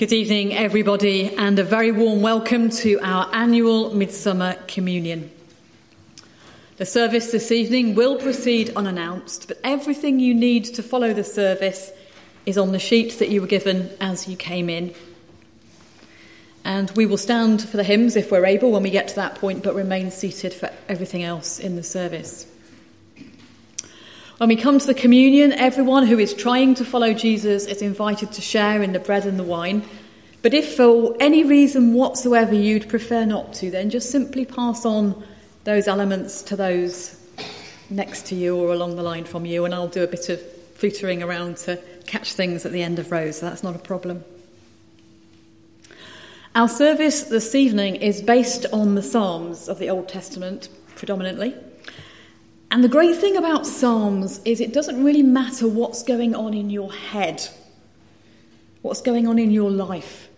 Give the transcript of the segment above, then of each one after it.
Good evening, everybody, and a very warm welcome to our annual Midsummer Communion. The service this evening will proceed unannounced, but everything you need to follow the service is on the sheet that you were given as you came in. And we will stand for the hymns if we're able when we get to that point, but remain seated for everything else in the service. When we come to the communion, everyone who is trying to follow Jesus is invited to share in the bread and the wine. But if for any reason whatsoever you'd prefer not to, then just simply pass on those elements to those next to you or along the line from you, and I'll do a bit of footering around to catch things at the end of rows, so that's not a problem. Our service this evening is based on the Psalms of the Old Testament predominantly. And the great thing about Psalms is it doesn't really matter what's going on in your head, what's going on in your life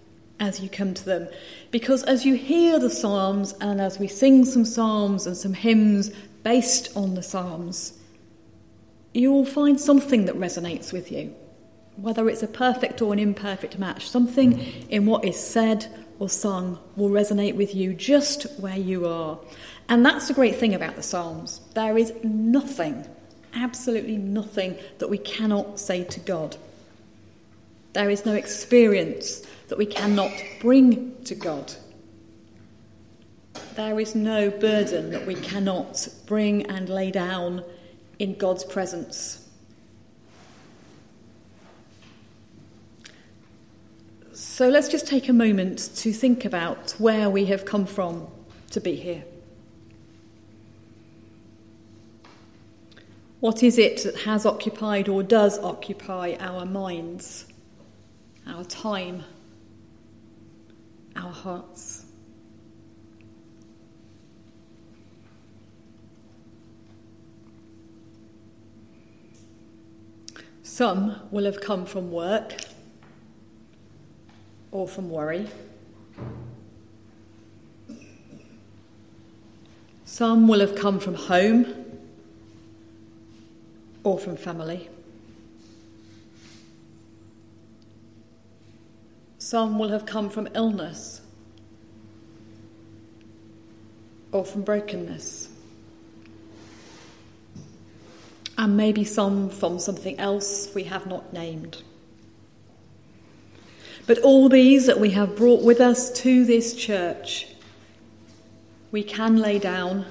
as you come to them. Because as you hear the Psalms and as we sing some Psalms and some hymns based on the Psalms, you will find something that resonates with you. Whether it's a perfect or an imperfect match, something in what is said or sung will resonate with you just where you are. And that's the great thing about the Psalms. There is nothing, absolutely nothing, that we cannot say to God. There is no experience that we cannot bring to God. There is no burden that we cannot bring and lay down in God's presence. So let's just take a moment to think about where we have come from to be here. What is it that has occupied or does occupy our minds, our time, our hearts? Some will have come from work or from worry. Some will have come from home or from family. Some will have come from illness or from brokenness. And maybe some from something else we have not named. But all these that we have brought with us to this church, we can lay down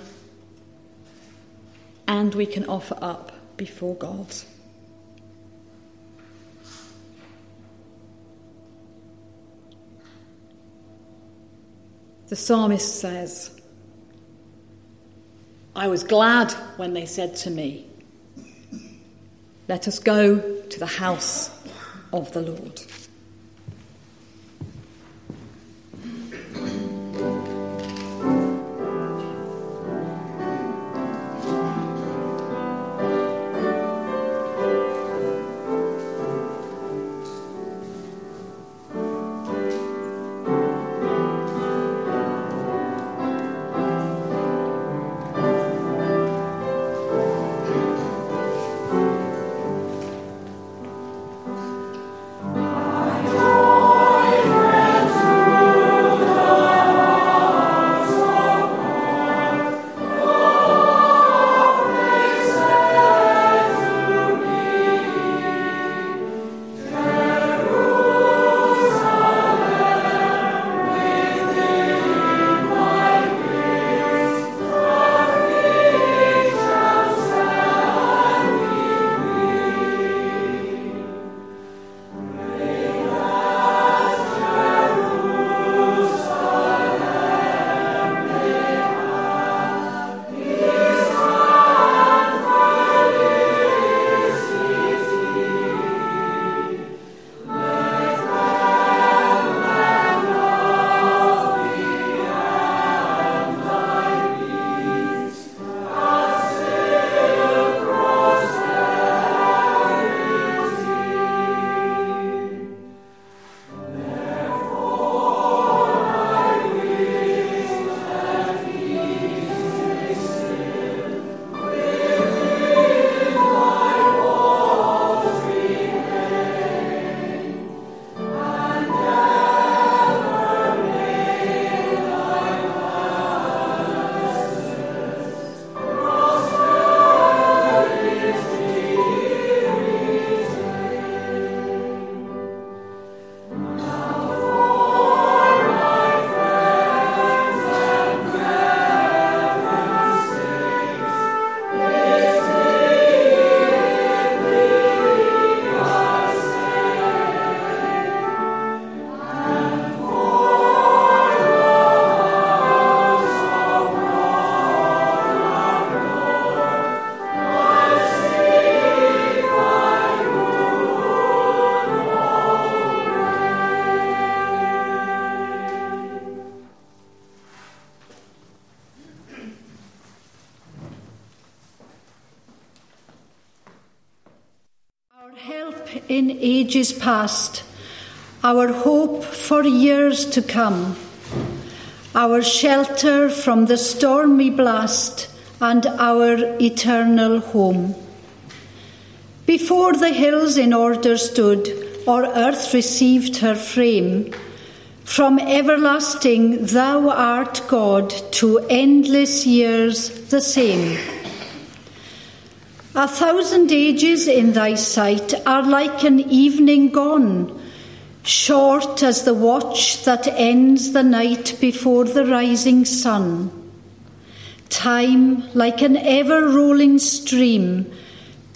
and we can offer up before God. The psalmist says, I was glad when they said to me, Let us go to the house of the Lord. Ages past, our hope for years to come, our shelter from the stormy blast, and our eternal home. Before the hills in order stood, or earth received her frame, from everlasting thou art God, to endless years the same. A thousand ages in thy sight are like an evening gone, short as the watch that ends the night before the rising sun. Time, like an ever rolling stream,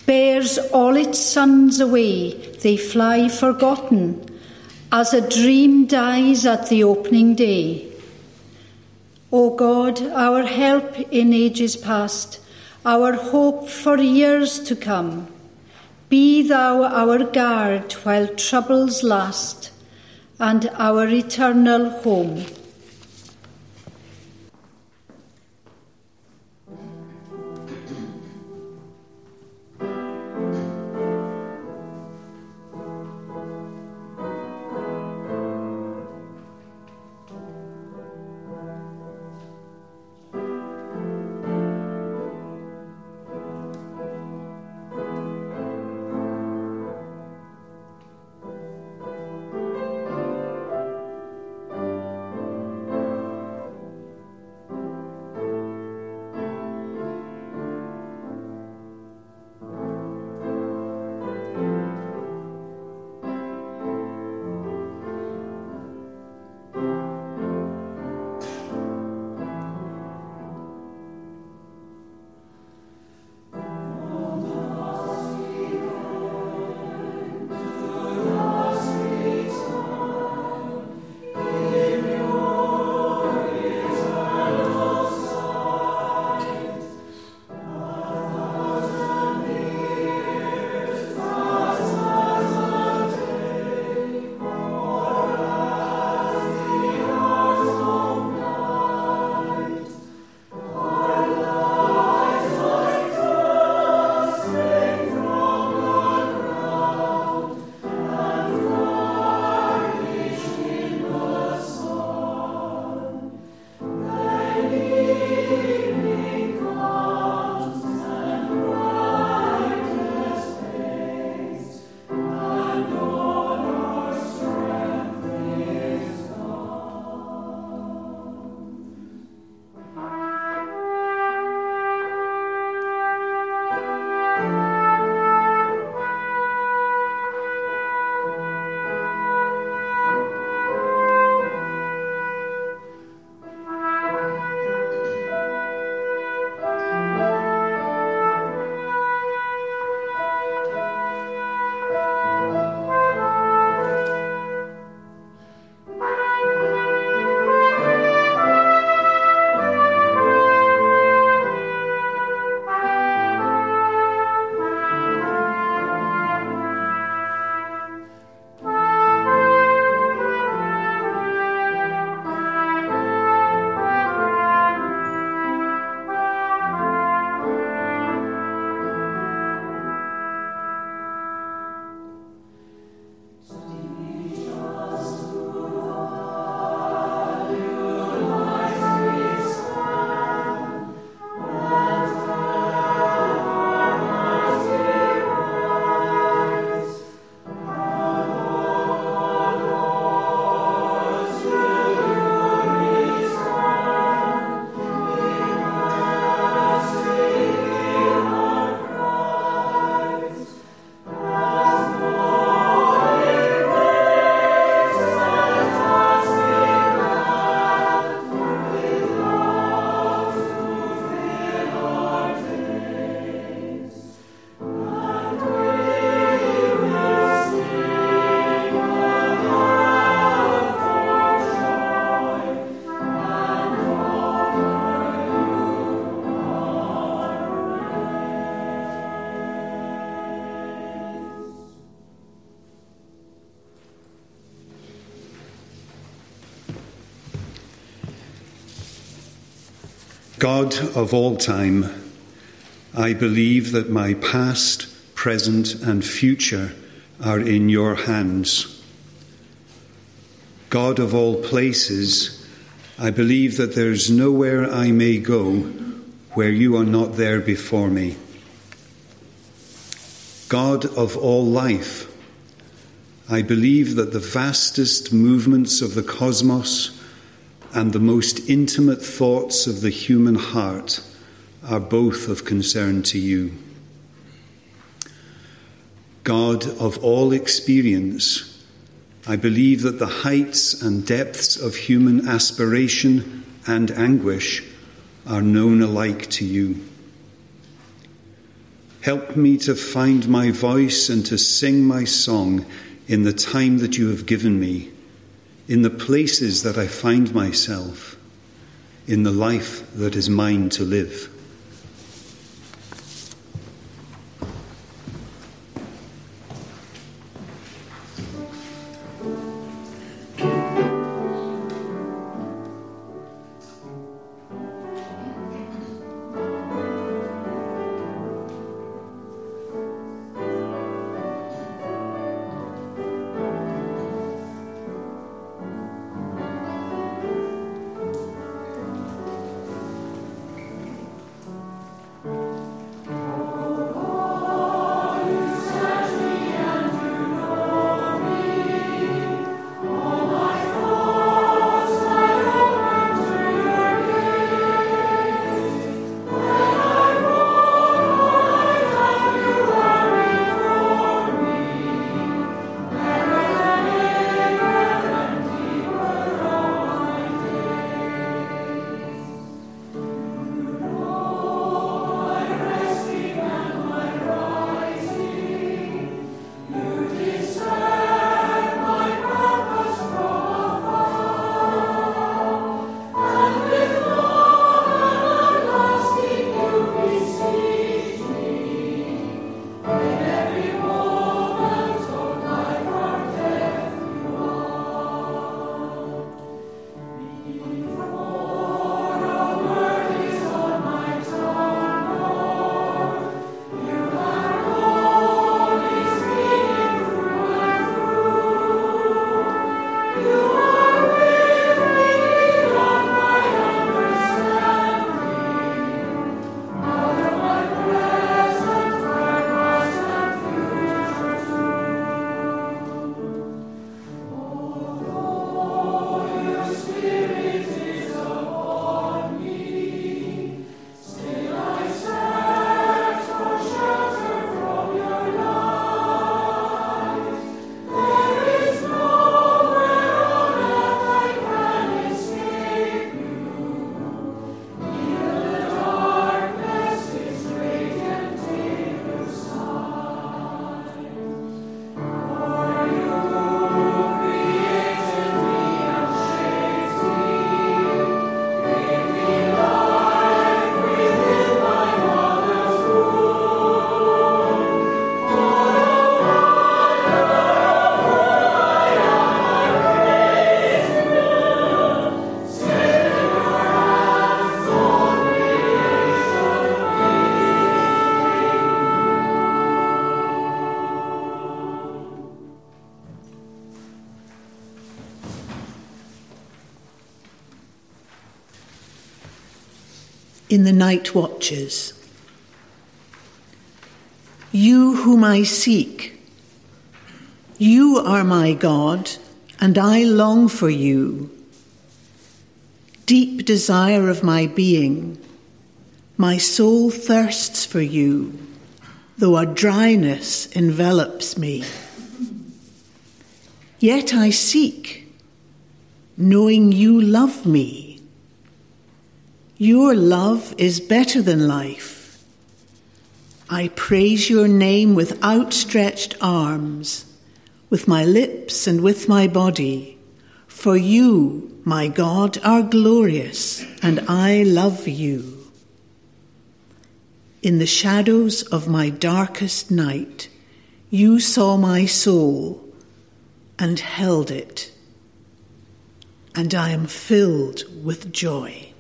bears all its sons away, they fly forgotten, as a dream dies at the opening day. O God, our help in ages past, our hope for years to come. Be thou our guard while troubles last, and our eternal home. God of all time, I believe that my past, present, and future are in your hands. God of all places, I believe that there is nowhere I may go where you are not there before me. God of all life, I believe that the vastest movements of the cosmos and the most intimate thoughts of the human heart are both of concern to you. God of all experience, I believe that the heights and depths of human aspiration and anguish are known alike to you. Help me to find my voice and to sing my song in the time that you have given me, in the places that I find myself, in the life that is mine to live. In the night watches. You whom I seek, you are my God, and I long for you. Deep desire of my being, my soul thirsts for you, though a dryness envelops me. Yet I seek, knowing you love me your love is better than life. I praise your name with outstretched arms, with my lips and with my body. For you, my God, are glorious, and I love you. In the shadows of my darkest night, you saw my soul and held it, and I am filled with joy.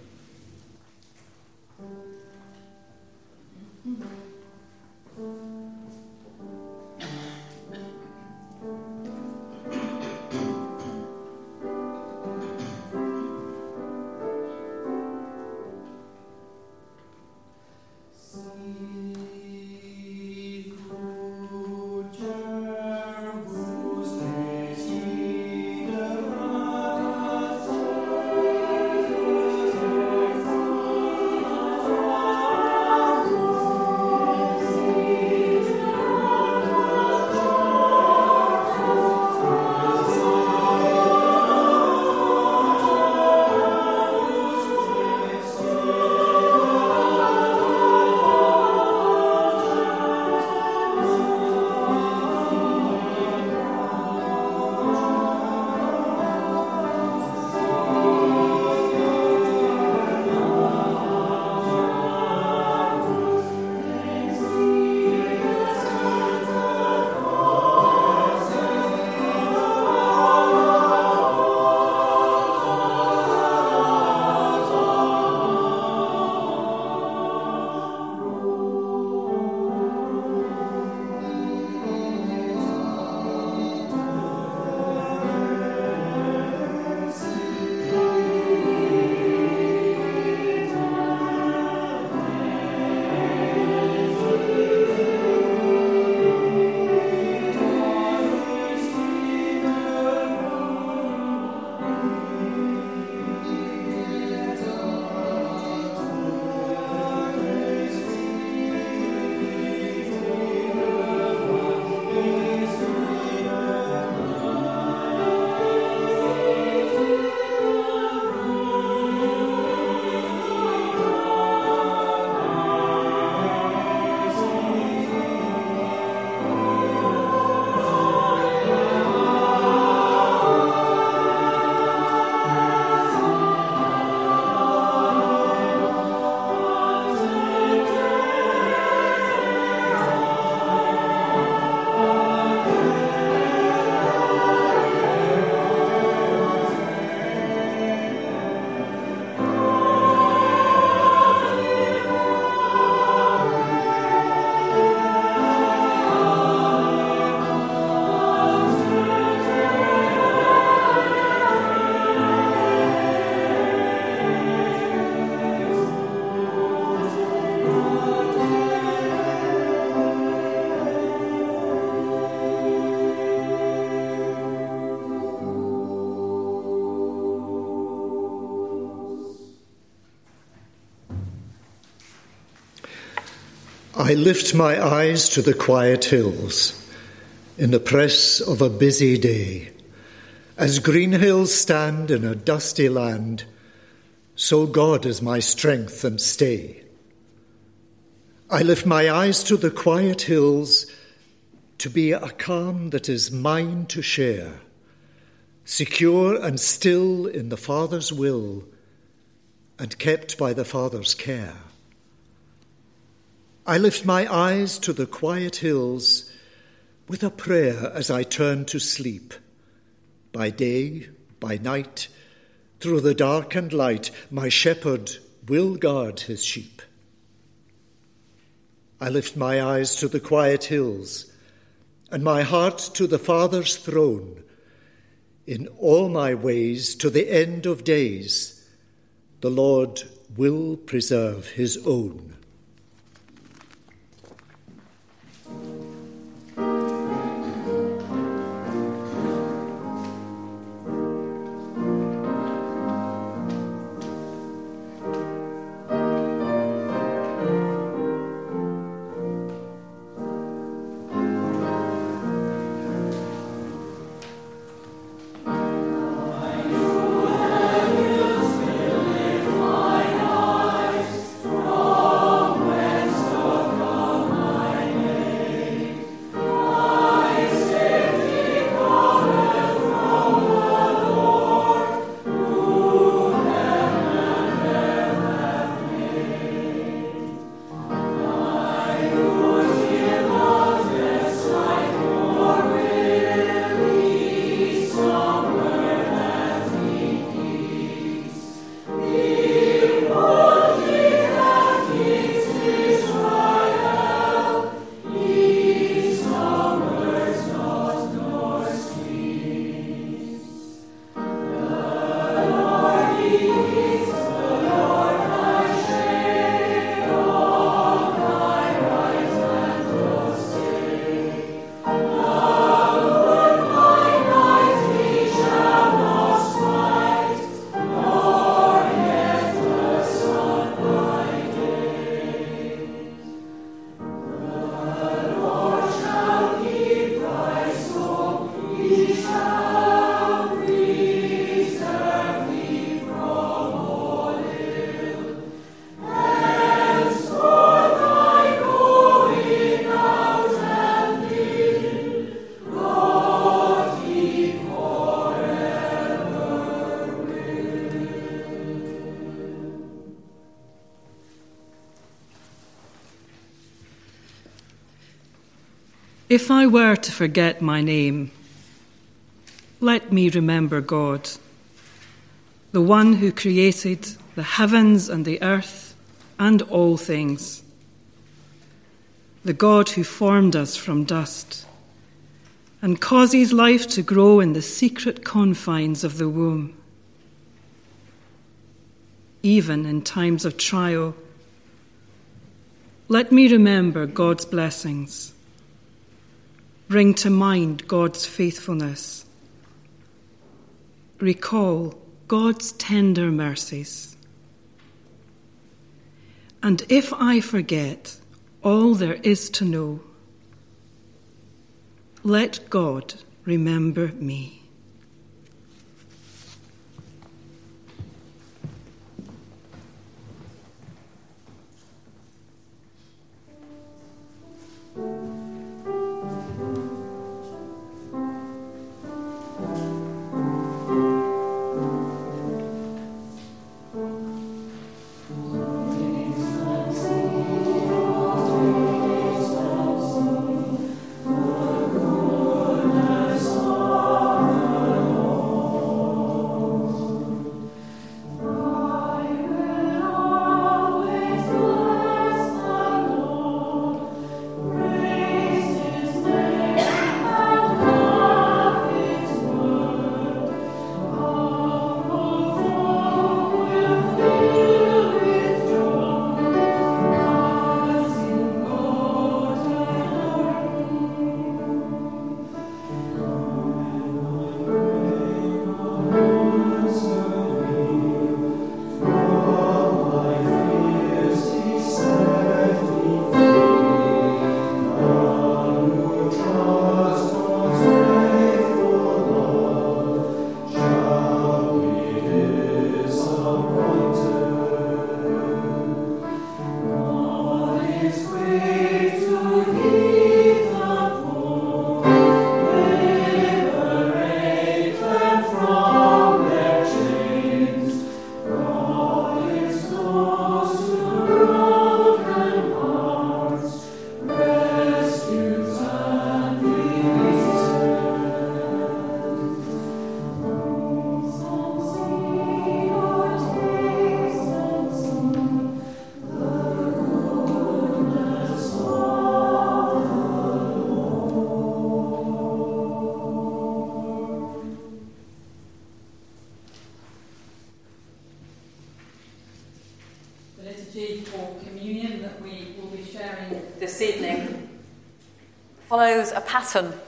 I lift my eyes to the quiet hills in the press of a busy day. As green hills stand in a dusty land, so God is my strength and stay. I lift my eyes to the quiet hills to be a calm that is mine to share, secure and still in the Father's will and kept by the Father's care. I lift my eyes to the quiet hills with a prayer as I turn to sleep. By day, by night, through the dark and light, my shepherd will guard his sheep. I lift my eyes to the quiet hills and my heart to the Father's throne. In all my ways, to the end of days, the Lord will preserve his own. If I were to forget my name, let me remember God, the one who created the heavens and the earth and all things, the God who formed us from dust and causes life to grow in the secret confines of the womb. Even in times of trial, let me remember God's blessings Bring to mind God's faithfulness. Recall God's tender mercies. And if I forget all there is to know, let God remember me.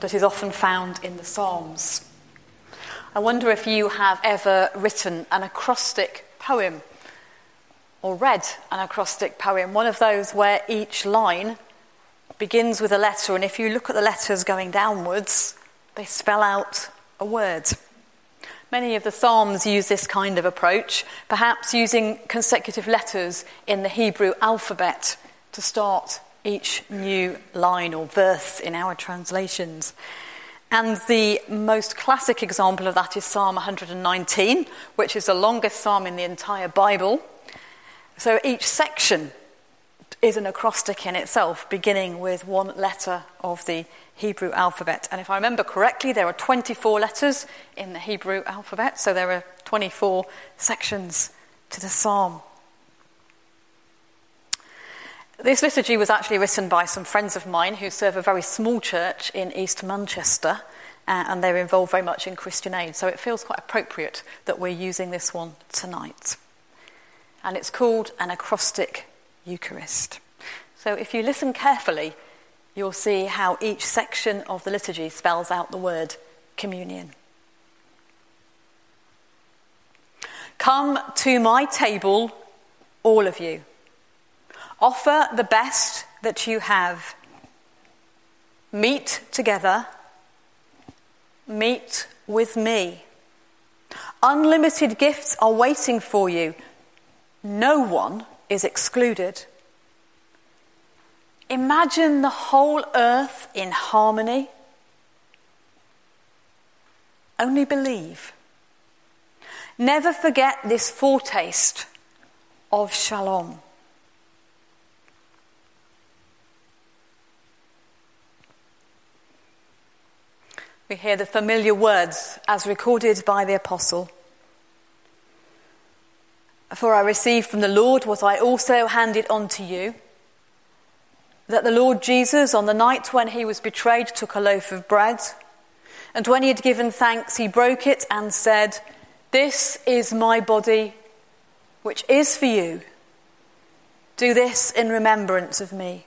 That is often found in the Psalms. I wonder if you have ever written an acrostic poem or read an acrostic poem, one of those where each line begins with a letter, and if you look at the letters going downwards, they spell out a word. Many of the Psalms use this kind of approach, perhaps using consecutive letters in the Hebrew alphabet to start each new line or verse in our translations. And the most classic example of that is Psalm 119, which is the longest psalm in the entire Bible. So each section is an acrostic in itself, beginning with one letter of the Hebrew alphabet. And if I remember correctly, there are 24 letters in the Hebrew alphabet, so there are 24 sections to the psalm. This liturgy was actually written by some friends of mine who serve a very small church in East Manchester, uh, and they're involved very much in Christian aid, so it feels quite appropriate that we're using this one tonight. And it's called an acrostic Eucharist. So if you listen carefully, you'll see how each section of the liturgy spells out the word communion. Come to my table, all of you. Offer the best that you have. Meet together. Meet with me. Unlimited gifts are waiting for you. No one is excluded. Imagine the whole earth in harmony. Only believe. Never forget this foretaste of shalom. We hear the familiar words as recorded by the apostle. For I received from the Lord what I also handed on to you that the Lord Jesus, on the night when he was betrayed, took a loaf of bread, and when he had given thanks, he broke it and said, This is my body, which is for you. Do this in remembrance of me.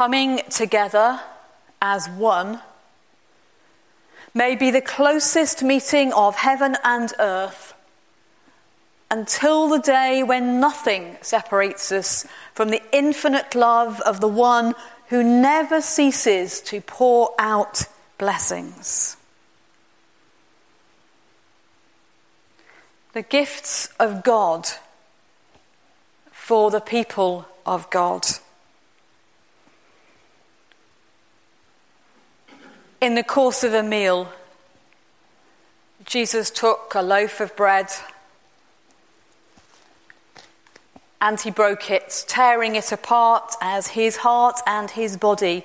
Coming together as one may be the closest meeting of heaven and earth until the day when nothing separates us from the infinite love of the one who never ceases to pour out blessings. The gifts of God for the people of God. In the course of a meal, Jesus took a loaf of bread and he broke it, tearing it apart as his heart and his body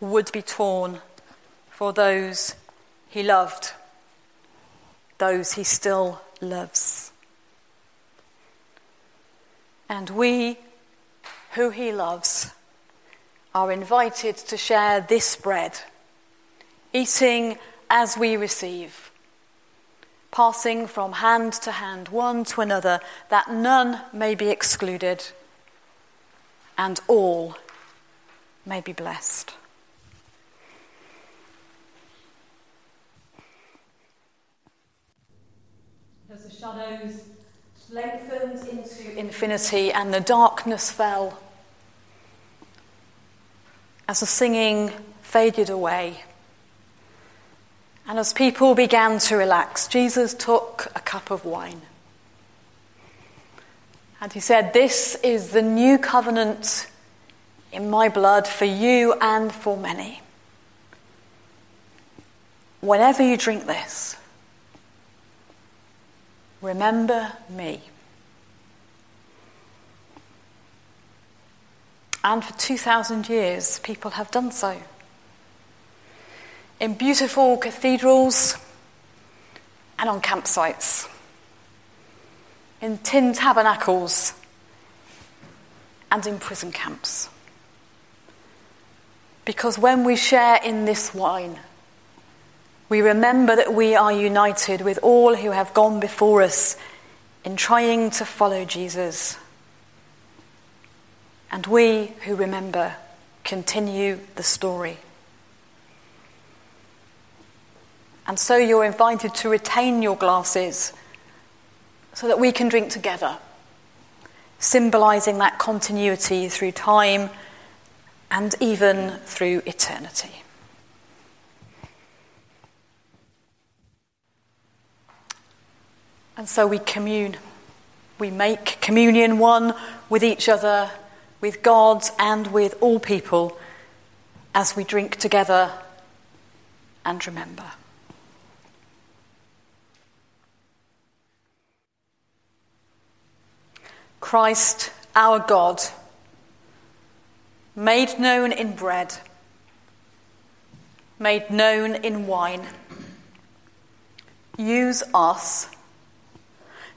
would be torn for those he loved, those he still loves. And we, who he loves, are invited to share this bread eating as we receive, passing from hand to hand, one to another, that none may be excluded and all may be blessed. As the shadows lengthened into infinity and the darkness fell, as the singing faded away, and as people began to relax, Jesus took a cup of wine. And he said, This is the new covenant in my blood for you and for many. Whenever you drink this, Remember me. And for 2,000 years, people have done so. In beautiful cathedrals and on campsites, in tin tabernacles and in prison camps. Because when we share in this wine, we remember that we are united with all who have gone before us in trying to follow Jesus. And we who remember continue the story. And so you're invited to retain your glasses so that we can drink together, symbolizing that continuity through time and even through eternity. And so we commune. We make communion one with each other, with God, and with all people as we drink together and remember. Christ, our God, made known in bread, made known in wine, use us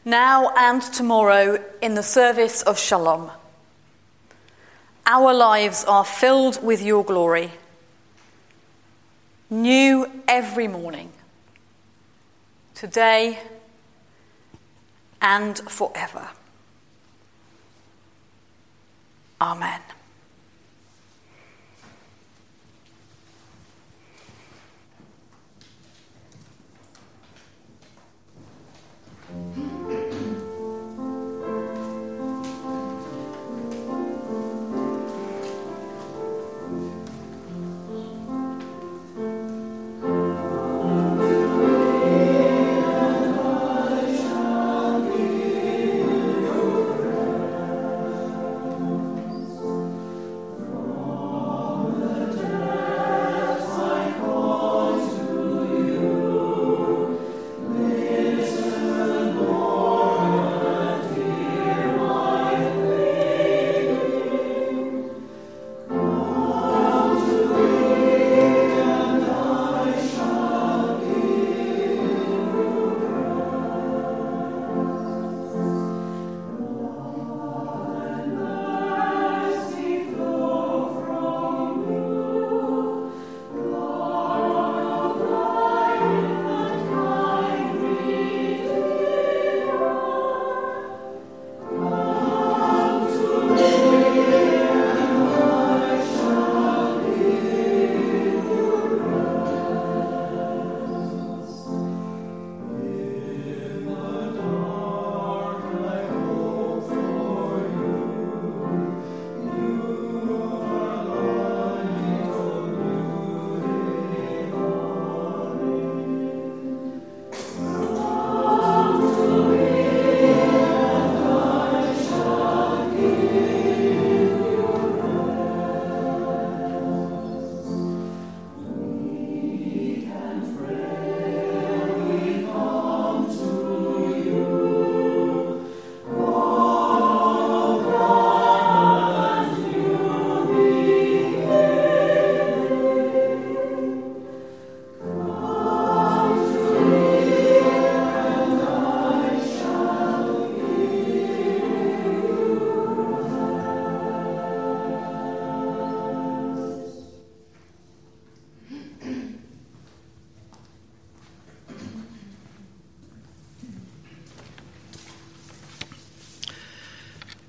now and tomorrow in the service of shalom. Our lives are filled with your glory, new every morning, today and forever. Amen.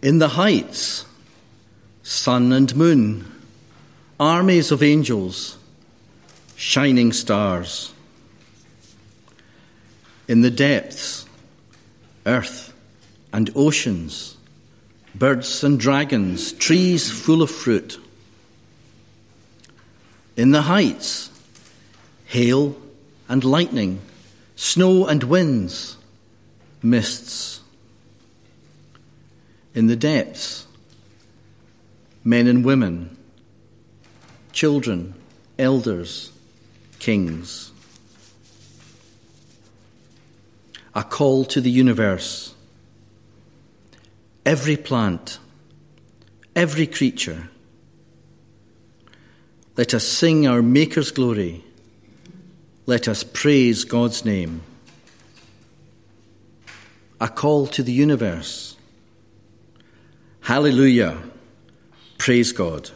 In the heights, sun and moon, armies of angels, shining stars. In the depths, earth and oceans, birds and dragons, trees full of fruit. In the heights, hail and lightning, snow and winds, mists in the depths, men and women, children, elders, kings. a call to the universe. Every plant, every creature, let us sing our Maker's glory. Let us praise God's name. A call to the universe. Hallelujah. Praise God.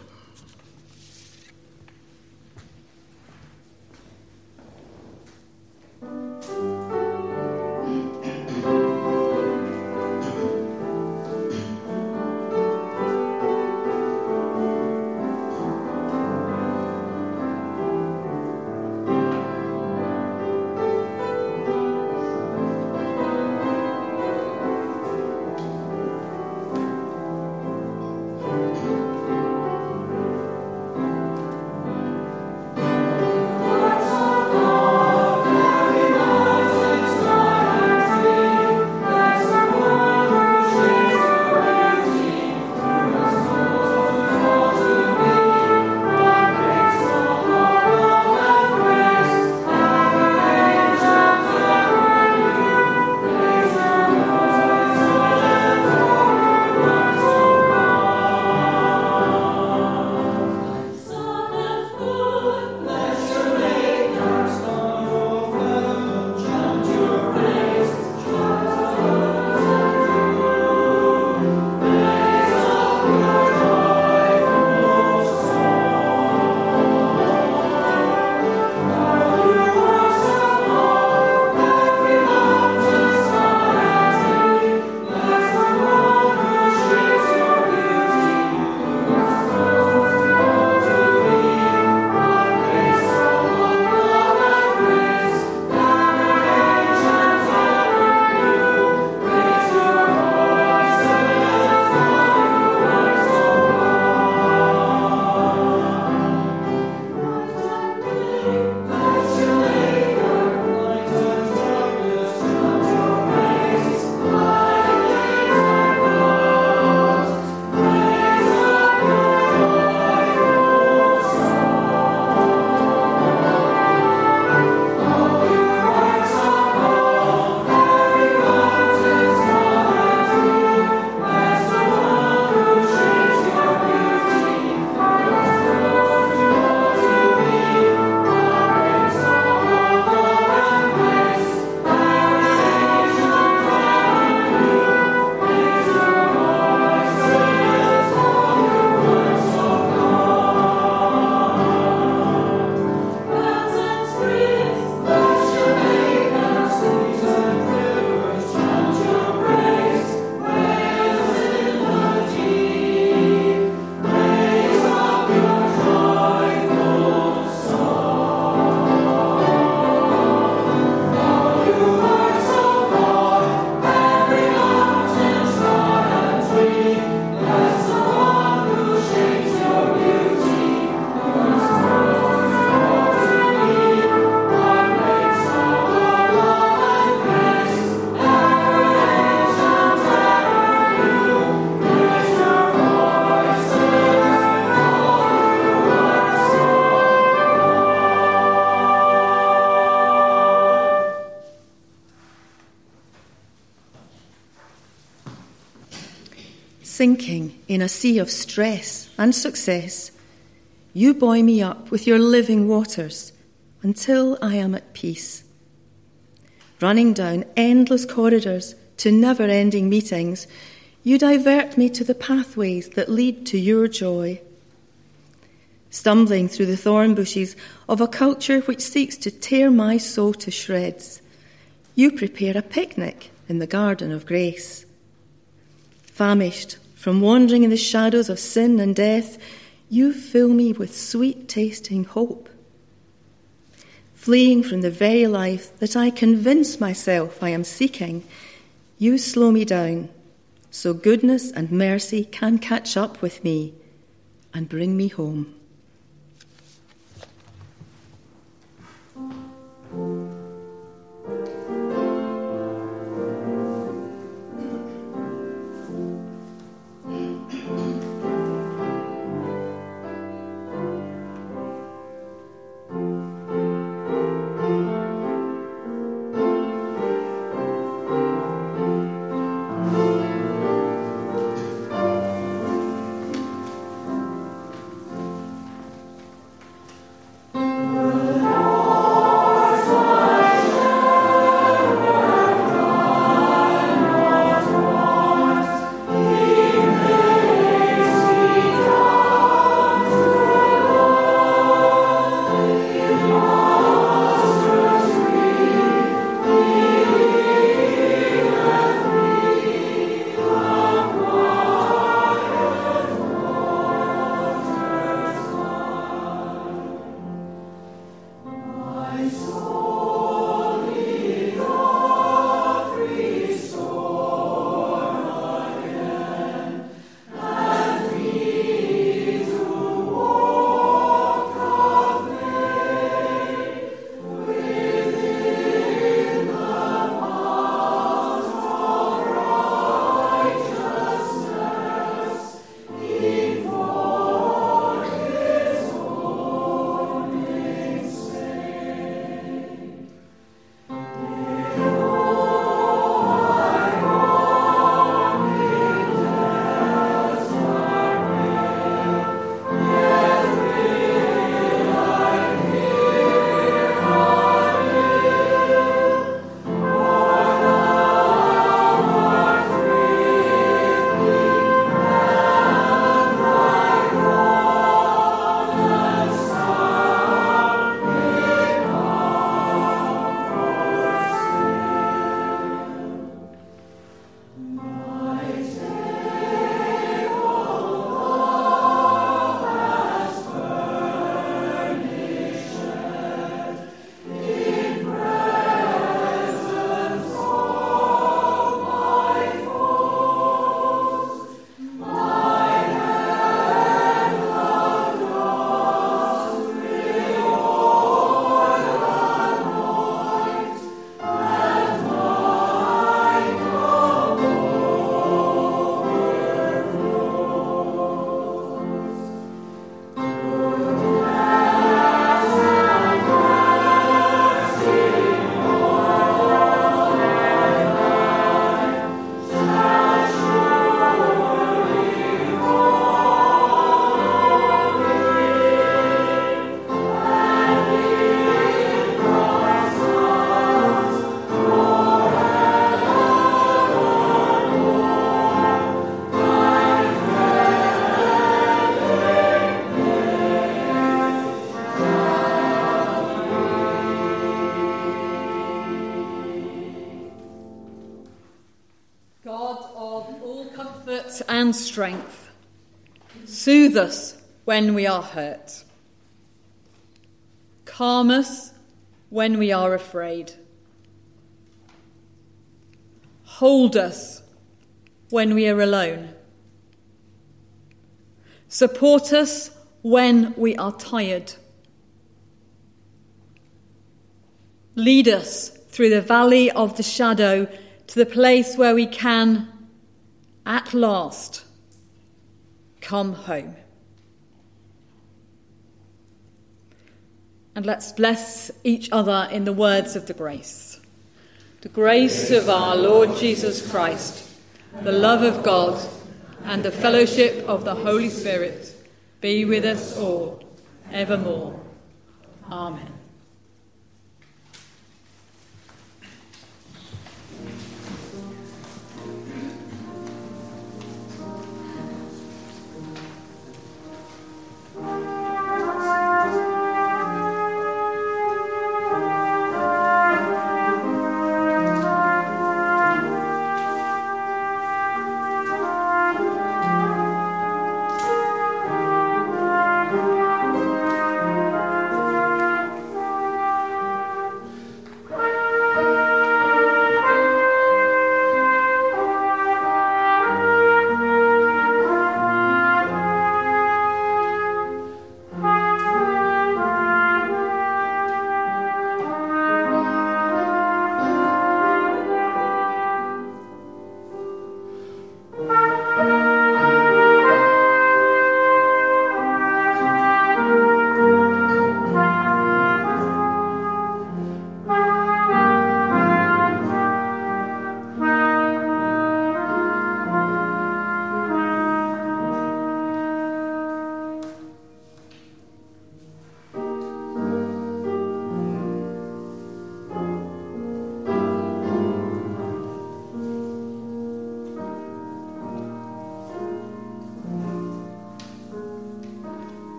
In a sea of stress and success, you buoy me up with your living waters until I am at peace. Running down endless corridors to never ending meetings, you divert me to the pathways that lead to your joy. Stumbling through the thorn bushes of a culture which seeks to tear my soul to shreds, you prepare a picnic in the garden of grace. Famished from wandering in the shadows of sin and death, you fill me with sweet tasting hope. Fleeing from the very life that I convince myself I am seeking, you slow me down so goodness and mercy can catch up with me and bring me home. Soothe us when we are hurt. Calm us when we are afraid. Hold us when we are alone. Support us when we are tired. Lead us through the valley of the shadow to the place where we can, at last, come home. And let's bless each other in the words of the grace. The grace of our Lord Jesus Christ, the love of God, and the fellowship of the Holy Spirit be with us all evermore. Amen.